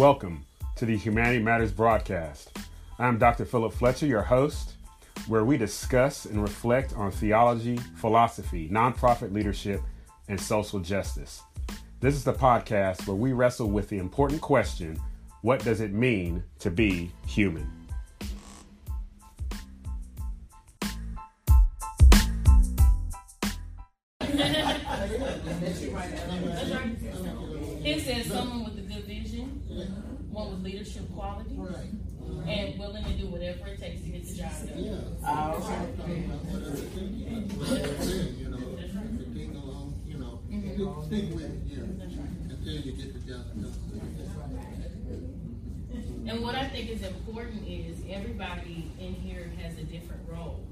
Welcome to the Humanity Matters broadcast. I'm Dr. Philip Fletcher, your host, where we discuss and reflect on theology, philosophy, nonprofit leadership, and social justice. This is the podcast where we wrestle with the important question what does it mean to be human? And what I think is important is everybody in here has a different role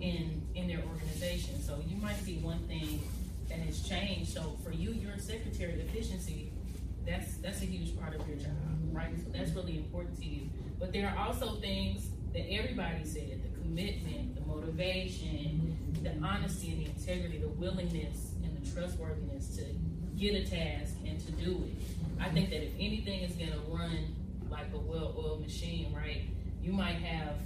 in in their organization. So you might see one thing that has changed. So for you, your secretary efficiency, that's that's a huge part of your job, right? So that's really important to you. But there are also things that everybody said: the commitment, the motivation, the honesty and the integrity, the willingness and the trustworthiness to get a task and to do it. I think that if anything is going to run like a well-oiled machine, right? You might have,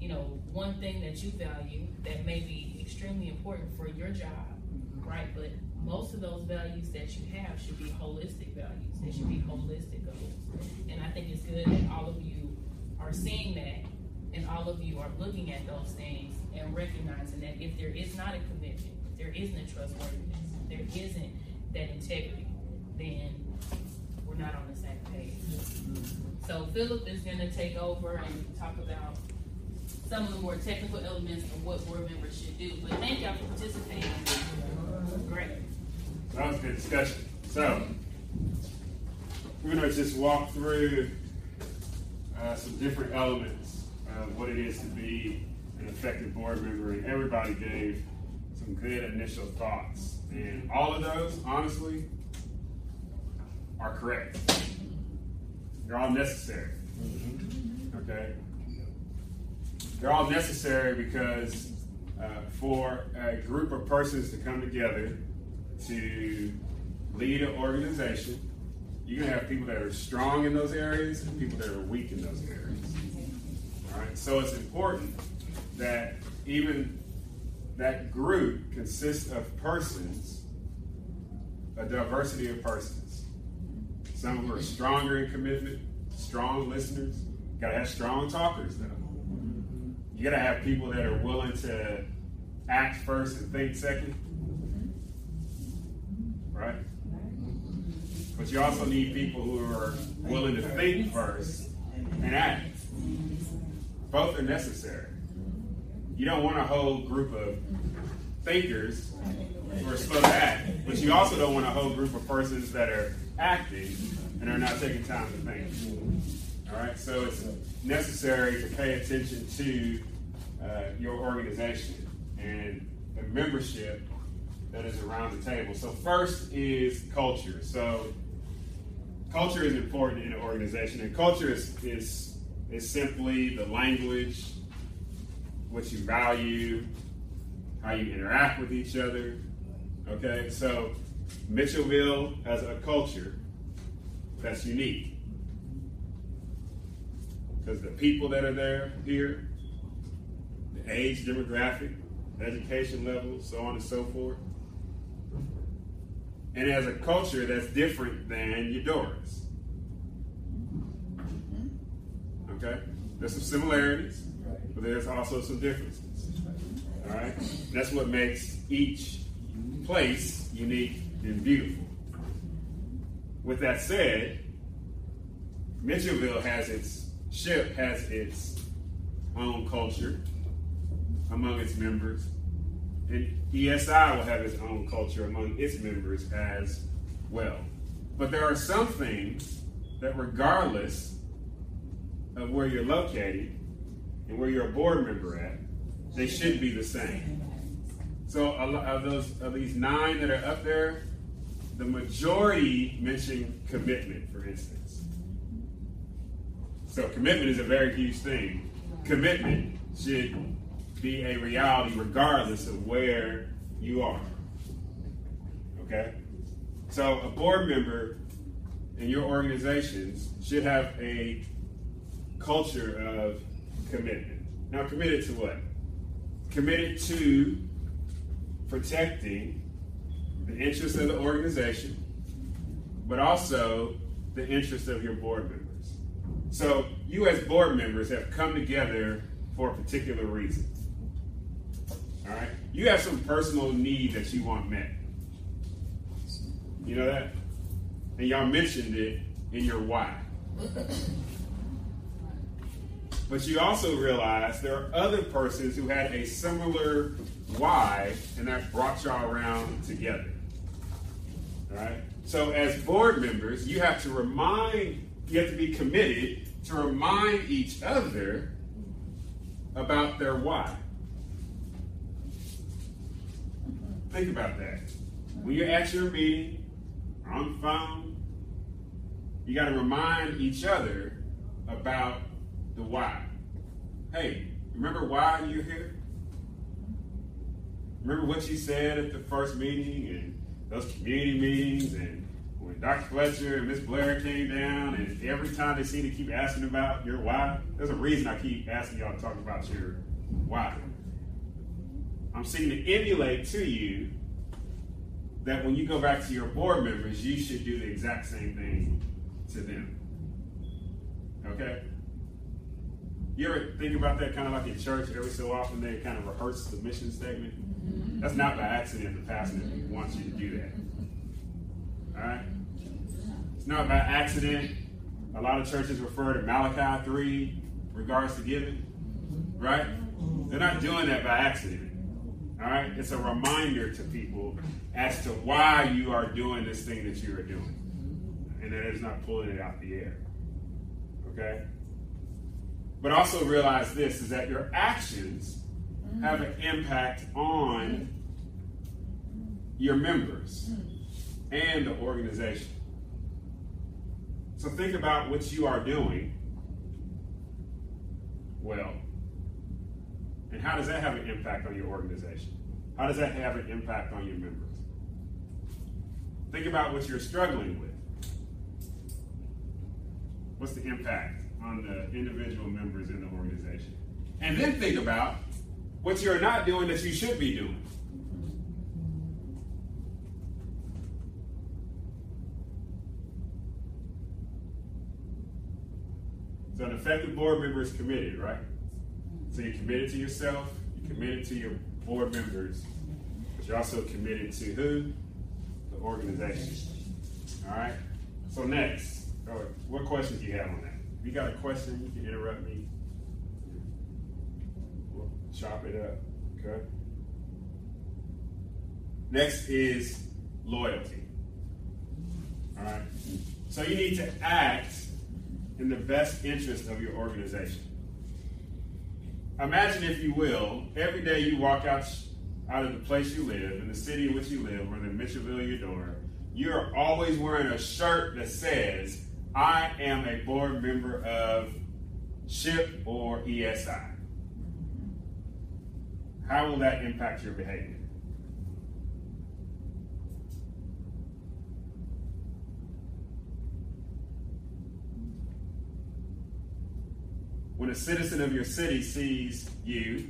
you know, one thing that you value that may be extremely important for your job, mm-hmm. right? But most of those values that you have should be holistic values. They should be mm-hmm. holistic goals. And I think it's good that all of you are seeing that and all of you are looking at those things and recognizing that if there is not a commitment, if there isn't a trustworthiness, if there isn't that integrity, then not on the same page. So Philip is going to take over and talk about some of the more technical elements of what board members should do. But thank y'all for participating. Great. That was a good discussion. So, we're going to just walk through uh, some different elements of what it is to be an effective board member, and everybody gave some good initial thoughts. And all of those, honestly, are correct. They're all necessary. Okay? They're all necessary because uh, for a group of persons to come together to lead an organization, you're going to have people that are strong in those areas and people that are weak in those areas. All right? So it's important that even that group consists of persons, a diversity of persons. Some who are stronger in commitment, strong listeners. You gotta have strong talkers though. You gotta have people that are willing to act first and think second. Right? But you also need people who are willing to think first and act. Both are necessary. You don't want a whole group of thinkers who are supposed to act, but you also don't want a whole group of persons that are acting and are not taking time to think. All right, so it's necessary to pay attention to uh, your organization and the membership that is around the table. So, first is culture. So, culture is important in an organization, and culture is, is, is simply the language, what you value, how you interact with each other. Okay, so Mitchellville has a culture that's unique because the people that are there here, the age demographic, education level, so on and so forth. And it has a culture that's different than Eudora's. Okay? There's some similarities, but there's also some differences. All right? That's what makes each place unique and beautiful. With that said, Mitchellville has its ship has its own culture among its members, and ESI will have its own culture among its members as well. But there are some things that, regardless of where you're located and where you're a board member at, they should be the same. So, of those of these nine that are up there, the majority mention commitment, for instance. So, commitment is a very huge thing. Commitment should be a reality regardless of where you are. Okay? So, a board member in your organizations should have a culture of commitment. Now, committed to what? Committed to protecting the interests of the organization, but also the interests of your board members. So, you as board members have come together for a particular reason. All right? You have some personal need that you want met. You know that? And y'all mentioned it in your why. But you also realize there are other persons who had a similar why, and that brought y'all around together. All right? So, as board members, you have to remind, you have to be committed to remind each other about their why. Think about that. When you're at your meeting, on the phone, you got to remind each other about the why. Hey, remember why you're here? Remember what you said at the first meeting and those community meetings and when Dr. Fletcher and Miss Blair came down and every time they seem to keep asking about your why, there's a reason I keep asking y'all to talk about your why. I'm seeking to emulate to you that when you go back to your board members, you should do the exact same thing to them. Okay? You ever think about that kind of like in church? Every so often they kind of rehearse the mission statement. Mm-hmm. That's not by accident the pastor wants you to do that. All right? It's not by accident. A lot of churches refer to Malachi 3 regards to giving. Right? They're not doing that by accident. All right? It's a reminder to people as to why you are doing this thing that you are doing. And that it's not pulling it out the air. Okay? But also realize this is that your actions have an impact on your members and the organization. So think about what you are doing well. And how does that have an impact on your organization? How does that have an impact on your members? Think about what you're struggling with. What's the impact on the individual members in the organization? And then think about what you're not doing that you should be doing. So an effective board member is committed, right? So you're committed to yourself, you're committed to your board members, but you're also committed to who? The organization. All right? So next, oh, what questions do you have on that? If you got a question, you can interrupt me. We'll chop it up. Okay? Next is loyalty. All right? So you need to act in the best interest of your organization. Imagine, if you will, every day you walk out, out of the place you live, in the city in which you live, whether in Mitchellville or Eudora, you're always wearing a shirt that says, I am a board member of SHIP or ESI. How will that impact your behavior? When a citizen of your city sees you,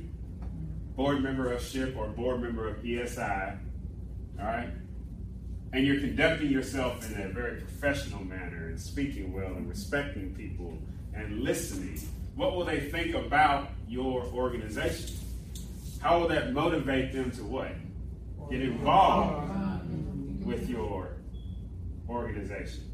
board member of SHIP or board member of ESI, all right, and you're conducting yourself in a very professional manner and speaking well and respecting people and listening, what will they think about your organization? How will that motivate them to what? Get involved with your organization.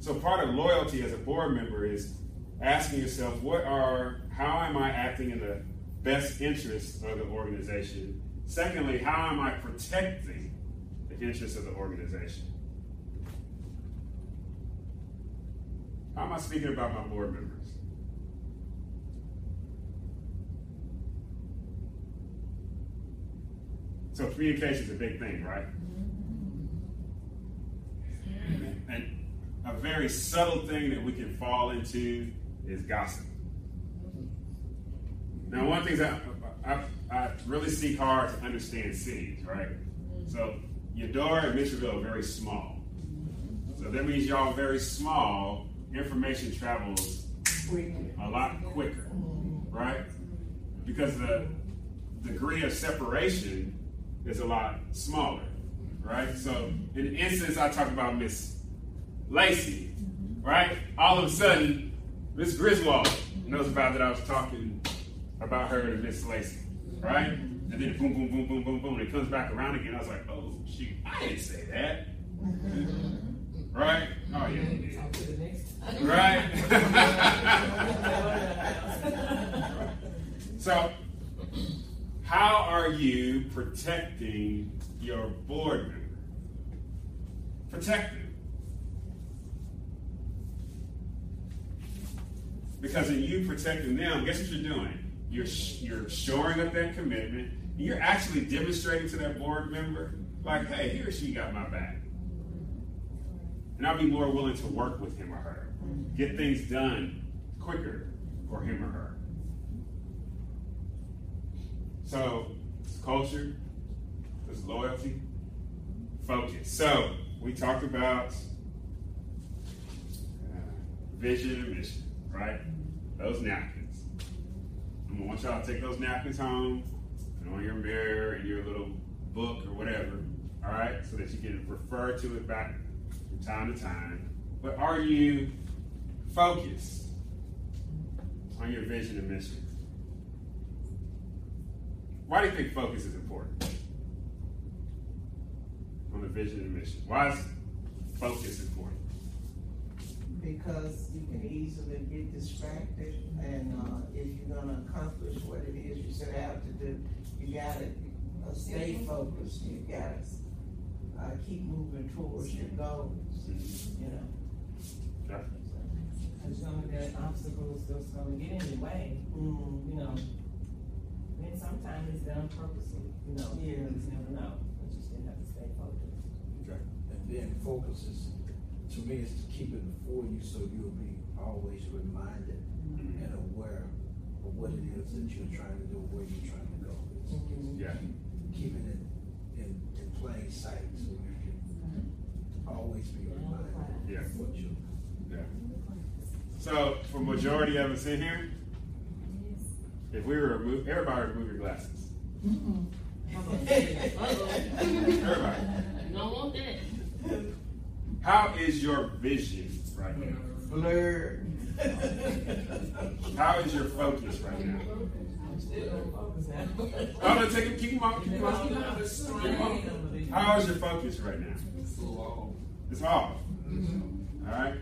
So part of loyalty as a board member is asking yourself, what are, how am I acting in the best interest of the organization? Secondly, how am I protecting the interests of the organization? How am I speaking about my board members? So communication is a big thing, right? And a very subtle thing that we can fall into is gossip. Now, one of the things I, I, I really seek hard to understand cities, right? So, Eudora and Mitchellville are very small. So that means y'all very small. Information travels a lot quicker, right? Because the degree of separation is a lot smaller, right? So in the instance I talked about Miss Lacey, right? All of a sudden, Miss Griswold knows about that I was talking about her to Miss Lacey, right? And then boom, boom, boom, boom, boom, boom. and It comes back around again. I was like, oh, shoot, I didn't say that. Right? Oh, yeah. Right? so, how are you protecting your board member? Protect them. Because in you protecting them, guess what you're doing? You're, you're shoring up that commitment. And You're actually demonstrating to that board member, like, hey, he or she got my back. And I'll be more willing to work with him or her, get things done quicker for him or her. So, it's culture, it's loyalty, focus. So, we talked about uh, vision and mission, right? Those napkins. I'm gonna want y'all to take those napkins home, put on your mirror and your little book or whatever, all right, so that you can refer to it back from time to time. But are you focused on your vision and mission? Why do you think focus is important? On the vision and mission. Why is focus important? Because you can easily get distracted, and uh, if you're gonna accomplish what it is you set out to do, you gotta uh, stay focused. You gotta uh, keep moving towards your goals. You know. Yeah. Cause some of that obstacles that's gonna get in your way, Mm, you know. And sometimes it's done purposely, you know, Yeah. you just never know, but you still have to stay focused. Okay. And then focus is, to me, is to keep it before you so you'll be always reminded and aware of what it is that you're trying to do, where you're trying to go. It's- it's Yeah. Keeping it in, in plain sight so you can always be reminded Yeah. of what you Yeah. So, for majority of us in here, if we were to remove, everybody remove your glasses. Mm-hmm. Everybody. You don't want that. How is your vision right now? blurred. How is your focus right now? I'm gonna focus now. I'm gonna take it, keep them on, keep them on. On. How is your focus right now? It's off. All right.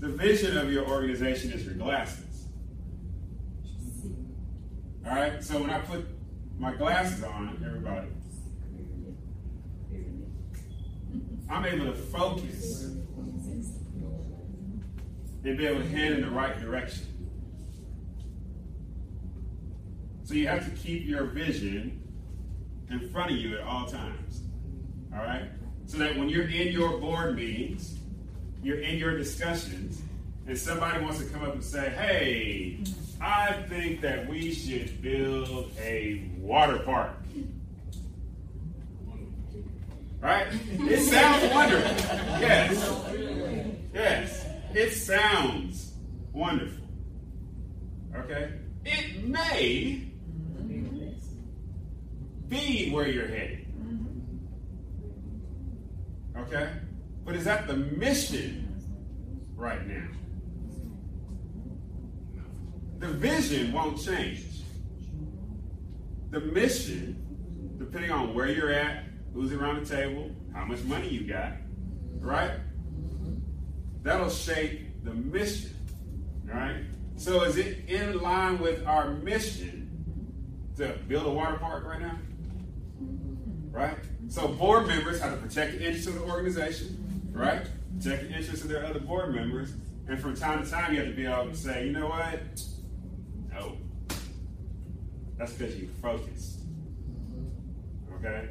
The vision of your organization is your glasses. All right. So when I put my glasses on, everybody, I'm able to focus and be able to head in the right direction. So you have to keep your vision in front of you at all times. All right? So that when you're in your board meetings, you're in your discussions, and somebody wants to come up and say, hey, I think that we should build a water park. Right? It sounds wonderful. Yes. Yes. It sounds wonderful. Okay? It may be where you're headed. Okay? But is that the mission right now? The vision won't change. The mission, depending on where you're at, who's around the table, how much money you got, right? That'll shape the mission. Right? So is it in line with our mission to build a water park right now? Right? So board members have to protect the interests of the organization, right? Protect the interests of their other board members. And from time to time you have to be able to say, you know what? No. That's because you focused. Okay?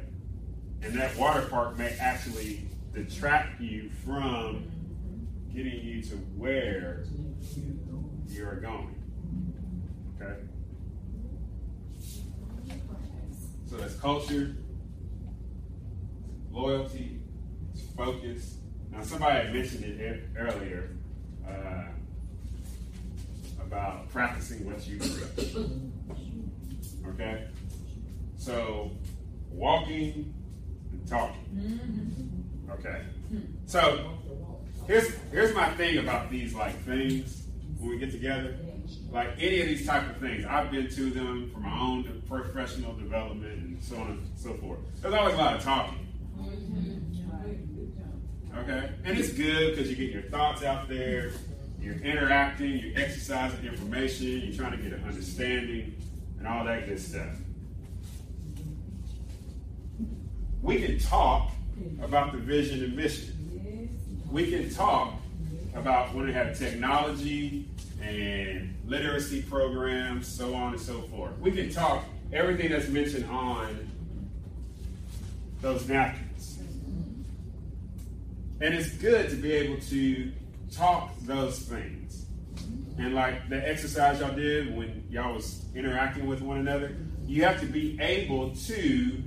And that water park may actually detract you from getting you to where you're going. Okay? So that's culture, loyalty, focus. Now, somebody mentioned it earlier uh, about practicing what you preach. Okay? So, walking and talking. Mm-hmm. Okay? Hmm. So, here's here's my thing about these like things when we get together. Like any of these type of things, I've been to them for my own professional development and so on and so forth. There's always a lot of talking. Mm-hmm. Okay? And it's good because you get your thoughts out there, you're interacting, you're exercising information, you're trying to get an understanding, and all that good stuff. We can talk about the vision and mission. We can talk about when we have technology and literacy programs, so on and so forth. We can talk everything that's mentioned on those napkins. And it's good to be able to talk those things. And like the exercise y'all did when y'all was interacting with one another, you have to be able to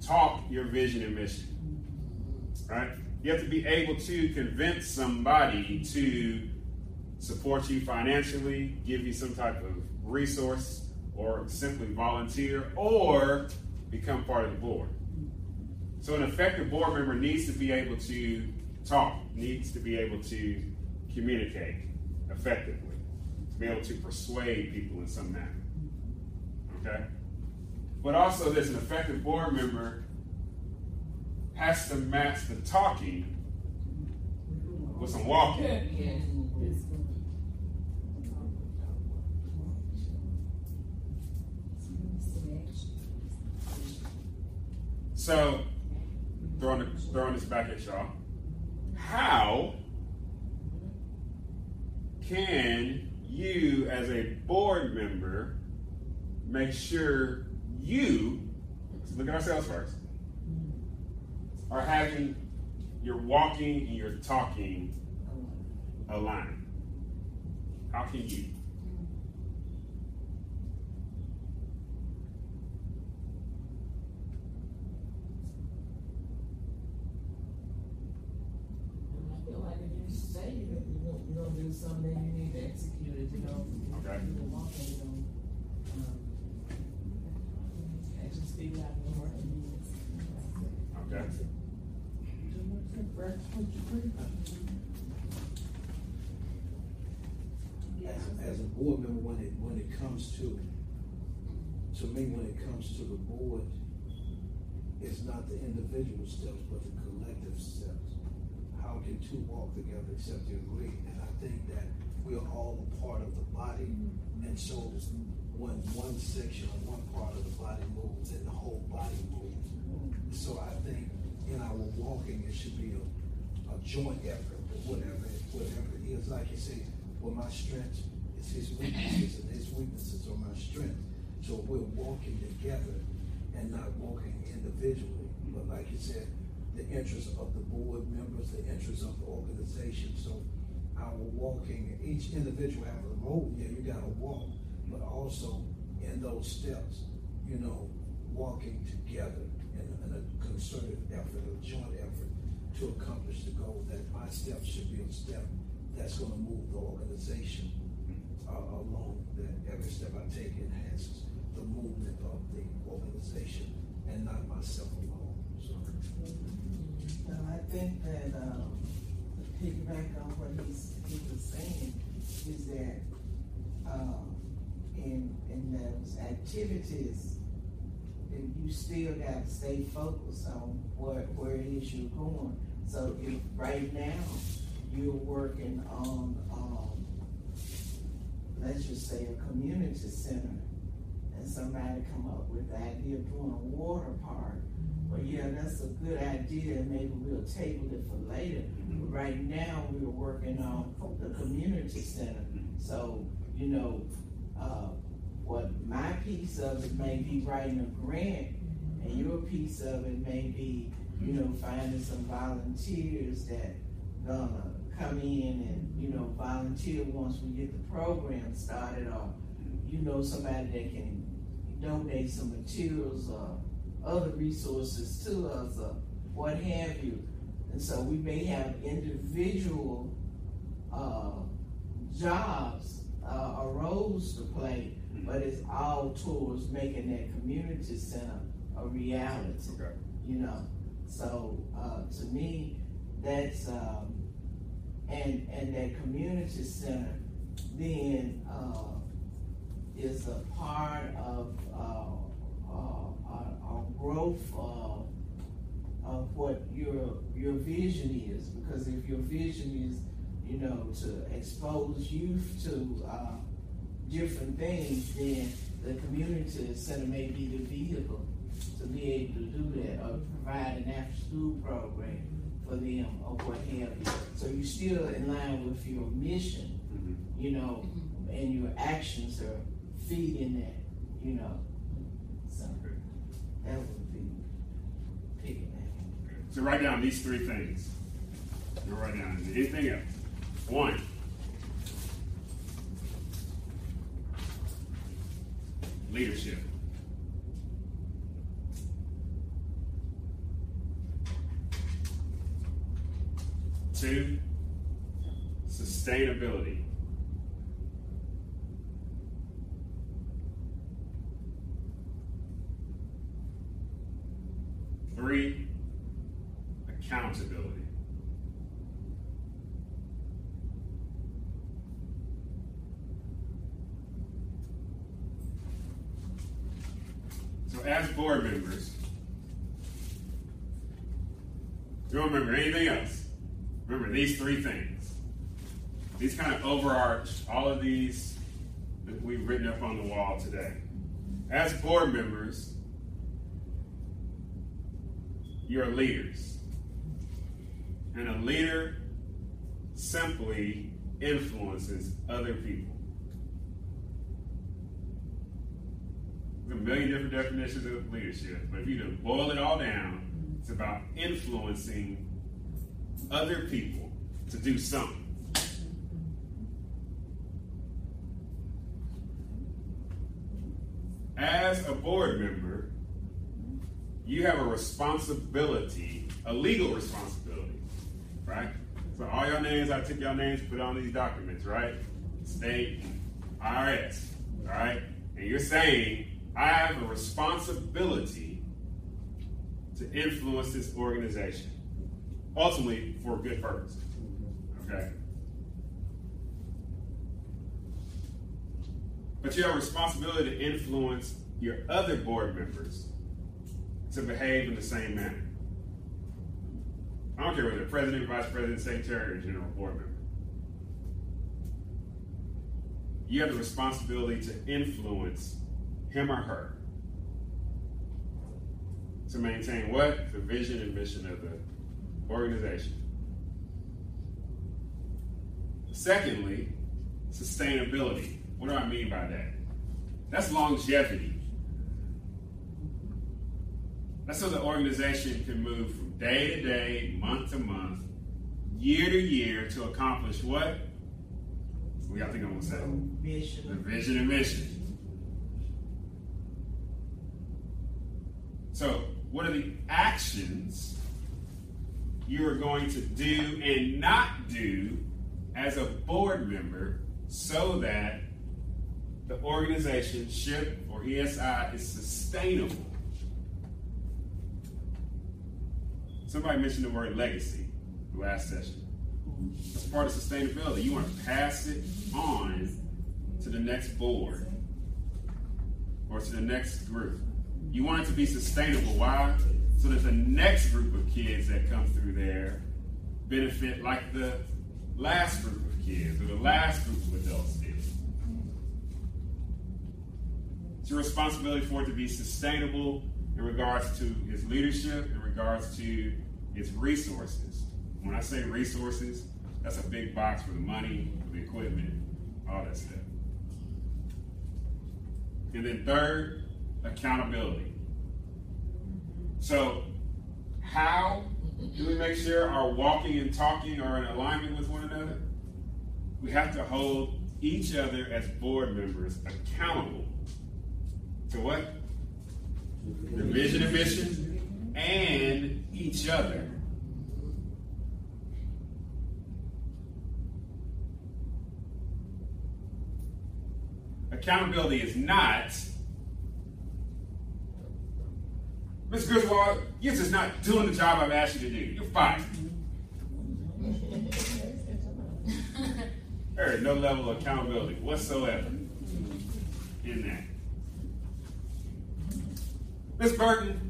talk your vision and mission. Right? You have to be able to convince somebody to support you financially, give you some type of resource, or simply volunteer, or become part of the board. So an effective board member needs to be able to talk, needs to be able to communicate effectively, to be able to persuade people in some manner. Okay? But also, there's an effective board member has to match the talking with some walking. So, throwing, throwing this back at y'all. How can you, as a board member, make sure you, look at ourselves first, are having your walking and your talking aligned? How can you? I feel like if you say you you're gonna, you're gonna do something, you need to execute it, you know? Okay. You know, walking, you know, um, action speak out in the working meetings. Okay. As, as a board member, when it, when it comes to, to me, when it comes to the board, it's not the individual steps, but the collective steps. How can two walk together except they agree? And I think that we are all a part of the body, and so when one section or one part of the body moves, then the whole body moves. So I think in our walking, it should be a, a joint effort, or whatever, whatever it is. Like you say, well, my strength is his weaknesses, and his weaknesses are my strength. So we're walking together and not walking individually. But like you said, the interest of the board members, the interest of the organization. So our walking, each individual have a role. Yeah, you gotta walk, but also in those steps, you know, walking together in, in a concerted effort, a joint effort to accomplish the goal that my step should be a step that's gonna move the organization uh, along, that every step I take enhances the movement of the organization and not myself alone. Well, I think that, um, to piggyback on what he's, he was saying, is that, um, in, in those activities, you still gotta stay focused on where, where it is you're going. So if right now, you're working on, um, let's just say a community center, and somebody come up with the idea of doing a water park, well, yeah, that's a good idea, maybe we'll table it for later. But right now, we're working on the community center. Mm-hmm. So, you know, uh, what my piece of it may be writing a grant, mm-hmm. and your piece of it may be, you know, finding some volunteers that gonna come in and, you know, volunteer once we get the program started, or, you know, somebody that can donate some materials or other resources to us or what have you. And so we may have individual, uh, jobs, uh, or roles to play, but it's all towards making that community center a reality Okay. you know. So uh, to me, that's um, and and that community center then uh, is a part of uh, growth uh, of what your your vision is. Because if your vision is, you know, to expose youth to uh, different things, then the community center may be the vehicle to be able to do that or provide an after school program for them or what have you. So you're still in line with your mission, Mhm. you know, and your actions are feeding that, you know. So that would be picking. So write down these three things. You write down anything else. One. Leadership. Two. Sustainability. Three. Accountability. So, as board members, you don't remember anything else. Remember these three things. These kind of overarch all of these that we've written up on the wall today. As board members, you're leaders. And a leader simply influences other people. There's a million different definitions of leadership, but if you to boil it all down, it's about influencing other people to do something. As a board member, you have a responsibility, a legal responsibility, right? So all your names, I took your names, put on these documents, right? State, IRS, all right? And you're saying, I have a responsibility to influence this organization, ultimately for good purpose, okay? But you have a responsibility to influence your other board members to behave in the same manner. I don't care whether they're president, vice president, secretary, or general board member. You have the responsibility to influence him or her to maintain what? The vision and mission of the organization. Secondly, sustainability. What do I mean by that? That's longevity. That's so the organization can move from day to day, month to month, year to year to accomplish what? We got to think I'm gonna say. The vision and mission. So, what are the actions you are going to do and not do as a board member so that the organization, SHIP, or ESI is sustainable? Somebody mentioned the word legacy last session. It's part of sustainability. You want to pass it on to the next board or to the next group. You want it to be sustainable. Why? So that the next group of kids that come through there benefit like the last group of kids or the last group of adults did. It's your responsibility for it to be sustainable in regards to its leadership, regards to its resources. When I say resources, that's a big box for the money, for the equipment, all that stuff. And then third, accountability. So, how do we make sure our walking and talking are in alignment with one another? We have to hold each other as board members accountable to what? The vision and mission and each other. Accountability is not. Ms. Griswold, you're just not doing the job I've asked you to do. You're fired. there is no level of accountability whatsoever in that. Ms. Burton,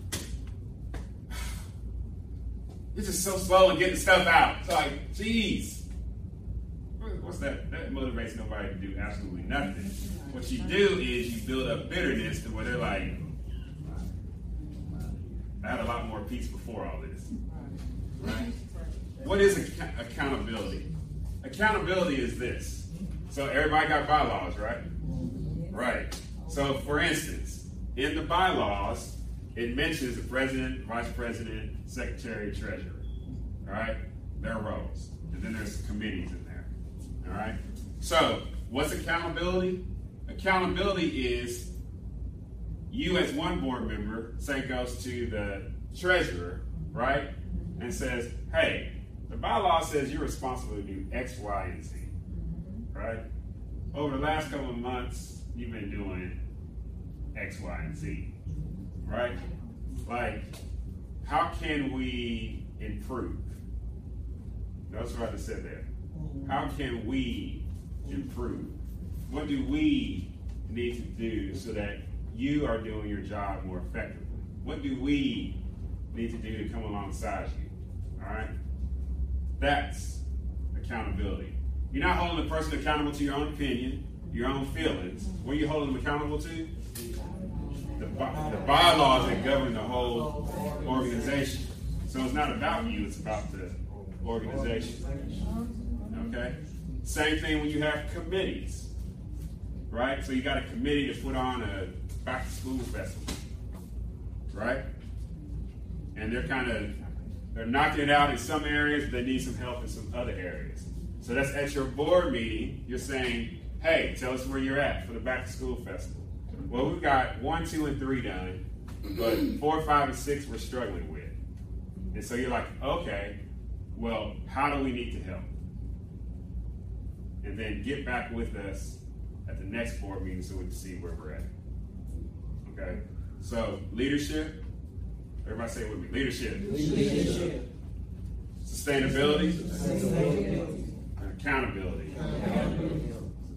you're just so slow in getting stuff out. It's like, geez. What's that? That motivates nobody to do absolutely nothing. What you do is you build up bitterness to where they're like, I had a lot more peace before all this. Right? What is ac- accountability? Accountability is this. So everybody got bylaws, right? Right. So for instance, in the bylaws, it mentions the president, vice president, secretary, treasurer. All right? Their roles. And then there's committees in there. All right? So, what's accountability? Accountability is you as one board member, say goes to the treasurer, right? And says, hey, the bylaw says you're responsible to do X, Y, and Z. Right? Over the last couple of months, you've been doing X, Y, and Z. Right? Like, how can we improve? That's what I just said there. How can we improve? What do we need to do so that you are doing your job more effectively? What do we need to do to come alongside you? All right? That's accountability. You're not holding the person accountable to your own opinion, your own feelings. What are you holding them accountable to? The, the bylaws that govern the whole organization. So it's not about you, it's about the organization. Okay? Same thing when you have committees. Right? So you got a committee to put on a back to school festival. Right? And they're kind of they're knocking it out in some areas, but they need some help in some other areas. So that's at your board meeting, you're saying, hey, tell us where you're at for the back to school festival. Well, we've got one, two, and three done, but four, five, and six we're struggling with. And so you're like, okay, well, how do we need to help? And then get back with us at the next board meeting so we can see where we're at. Okay? So, leadership, everybody say it with me leadership, Leadership. sustainability, Sustainability. and accountability.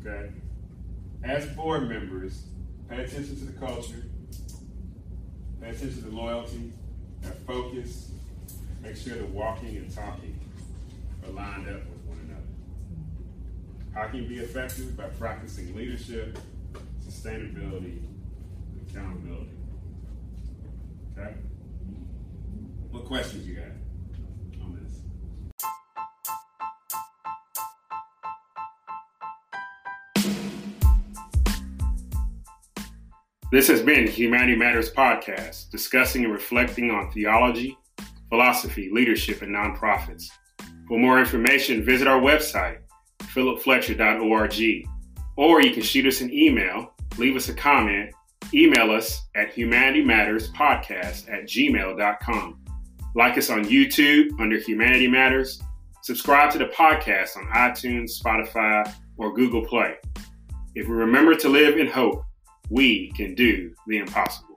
Okay? As board members, pay attention to the culture, pay attention to loyalty, have focus, make sure the walking and talking are lined up with one another. How can you be effective? By practicing leadership, sustainability, and accountability. Okay? What questions you got This has been Humanity Matters Podcast, discussing and reflecting on theology, philosophy, leadership, and nonprofits. For more information, visit our website, philipfletcher.org, or you can shoot us an email, leave us a comment, email us at humanitymatterspodcast at gmail.com. Like us on YouTube under Humanity Matters. Subscribe to the podcast on iTunes, Spotify, or Google Play. If we remember to live in hope, we can do the impossible.